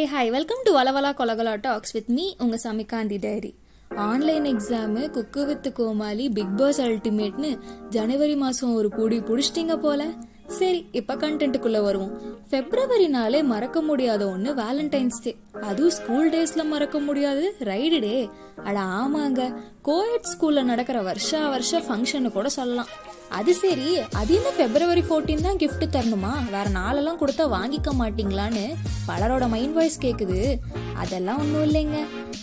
Hey hi welcome to வலவலா கொலகலா talks with me உங்க Samikanthi diary. Online exam cook with Komali Bigg Boss அல்டிமேட்னு ஜனவரி மாதம் ஒரு பூடி புடிச்சிட்டிங்க போல. சரி இப்போ கண்டென்ட்டுக்குள்ளே வருவோம். ஃபெப்ரவரினாலே மறக்க முடியாத ஒன்று வேலண்டைன்ஸ் டே அதுவும் ஸ்கூல் டேஸ்ல மறக்க முடியாது. Ride day. அட ஆமாங்க. கோயட் ஸ்கூல்ல நடக்கிற வருஷா வருஷம் ஃபங்க்ஷனு கூட சொல்லலாம். அது சரி அது என்ன பிப்ரவரி 14 தான் கிஃப்ட் தரணுமா? வேற நாளெல்லாம் கொடுத்தா வாங்கிக்க மாட்டீங்களான்னு பலரோட மைண்ட் வாய்ஸ் கேட்குது அதெல்லாம் ஒன்றும் இல்லைங்க.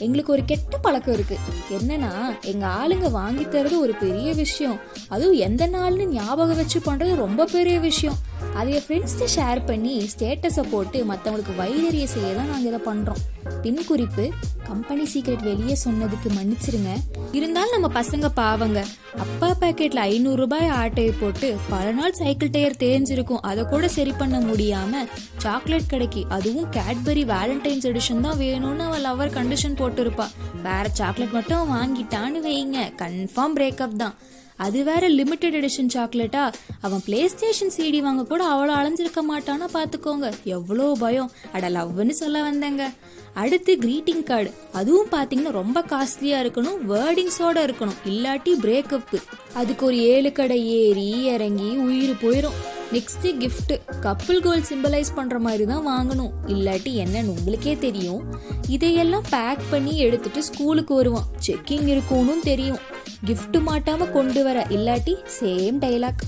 எங்களுக்கு ஒரு கெட்ட பழக்கம் இருக்கு. என்னன்னா எங்க ஆளுங்க வாங்கி தரது ஒரு பெரிய விஷயம். அதுவும் எந்த நாள்னு ஞாபகம் வச்சு பண்றது ரொம்ப பெரிய விஷயம். அதை என் ஃப்ரெண்ட்ஸ்கிட்ட ஷேர் பண்ணி ஸ்டேட்டஸை போட்டு மற்றவங்களுக்கு வயிறறிய செய்ய தான் நாங்கள் இதை பண்ணுறோம் பின் குறிப்பு கம்பெனி சீக்ரெட் வெளியே சொன்னதுக்கு மன்னிச்சிருங்க. இருந்தாலும் நம்ம பசங்க பாவங்க. அப்பா பேக்கெட்ல ஐநூறு ரூபாய் ஆட்டையை போட்டு பல நாள் சைக்கிள் டயர் தேஞ்சிருக்கும். அதை கூட சரி பண்ண முடியாம சாக்லேட் கடைக்கு அதுவும் கேட்பரி வேலண்டைன்ஸ் எடிஷன் தான் வேணும்னு அவள் லவர் கண்டிஷன் போட்டிருப்பா. வேற சாக்லேட் மட்டும் வாங்கிட்டான்னு வைங்க. கன்ஃபார்ம் பிரேக்கப் தான். அது வேற லிமிடெட் எடிஷன் சாக்லேட்டா அவன் பிளே ஸ்டேஷன் சிடி வாங்க கூட அவ்வளோ அலைஞ்சிருக்க மாட்டானா பார்த்துக்கோங்க எவ்வளோ பயம். அட லவ்னு சொல்ல வந்தேங்க. அடுத்து கிரீட்டிங் கார்டு அதுவும் பார்த்தீங்கன்னா ரொம்ப காஸ்ட்லியாக இருக்கணும் வேர்டிங்ஸோட இருக்கணும். இல்லாட்டி பிரேக்கப்பு அதுக்கு ஒரு ஏழு கடை ஏறி இறங்கி உயிர் போயிடும் next gift couple goal symbolise பண்ணுற மாதிரி தான் வாங்கணும். இல்லாட்டி என்னன்னு உங்களுக்கே தெரியும். இதையெல்லாம் பேக் பண்ணி எடுத்துட்டு ஸ்கூலுக்கு வருவான். செக்கிங் இருக்கும்னு தெரியும். கிஃப்ட் மாட்டாம கொண்டு வர இல்லாட்டி சேம் டைலாக்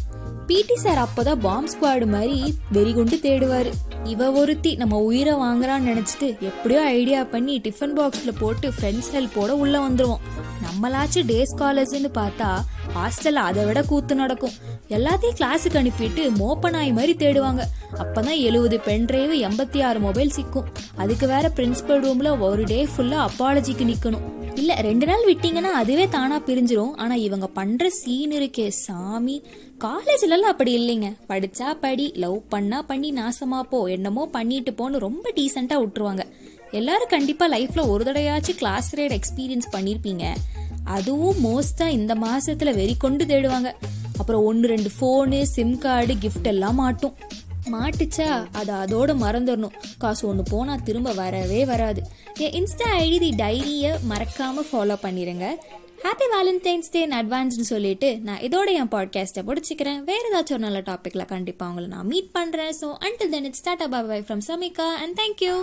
பிடி சார் அப்போதான் பாம்ப் ஸ்குவாடு மாதிரி வெறி கொண்டு தேடுவாரு. இவ ஒருத்தி நம்ம உயிரை வாங்குறான்னு நினச்சிட்டு எப்படியோ ஐடியா பண்ணி டிஃபன் பாக்ஸில் போட்டு ஃப்ரெண்ட்ஸ் ஹெல்ப்போட உள்ளே வந்துடுவோம் நம்மளாச்சும் டே ஸ்காலர்ஸ்னு பார்த்தா ஹாஸ்டலில் அதை விட கூத்து நடக்கும். எல்லாத்தையும் கிளாஸுக்கு அனுப்பிட்டு மோப்ப நாய் மாதிரி தேடுவாங்க. அப்பதான் எழுபது பென் டிரைவ் எண்பத்தி ஆறு மொபைல் சிக்கும். அதுக்கு வேற பிரின்ஸிபல் ரூமில் ஒரு டே ஃபுல்லாக அப்பாலஜிக்கு நிற்கணும் இல்லை ரெண்டு நாள் விட்டிங்கன்னா அதுவே தானாக பிரிஞ்சிரும். ஆனால் இவங்க பண்ணுற சீன் இருக்கே சாமி. காலேஜ்லலாம் அப்படி இல்லைங்க. படித்தா படி லவ் பண்ணா பண்ணி நாசமாப்போ போ என்னமோ பண்ணிட்டு போன்னு ரொம்ப டீசெண்டாக விட்டுருவாங்க. எல்லாரும் கண்டிப்பாக லைஃப்பில் ஒரு தடையாச்சும் கிளாஸ் ரைட் எக்ஸ்பீரியன்ஸ் பண்ணியிருப்பீங்க அதுவும் மோஸ்ட்டாக இந்த மாதத்தில் வெறி கொண்டு தேடுவாங்க. அப்புறம் ஒன்று ரெண்டு ஃபோனு சிம் கார்டு கிஃப்ட் எல்லாம் மாட்டும். மாட்டுச்சா? அதை அதோட மறந்துடணும். காசு ஒன்று போனால் திரும்ப வரவே வராது. என் இன்ஸ்டா ஐடி தி டைரியை மறக்காமல் ஃபாலோ பண்ணிடுங்க ஹாப்பி வேலண்டைன்ஸ் டே இன் அட்வான்ஸ்னு சொல்லிட்டு நான் இதோட என் பாட்காஸ்ட்டை பிடிச்சிக்கிறேன் வேறு ஏதாச்சும் ஒரு நல்ல டாப்பிக்கில் கண்டிப்பாக உங்களை நான் மீட் பண்ணுறேன் so until then it's tata bye bye from Samika and thank you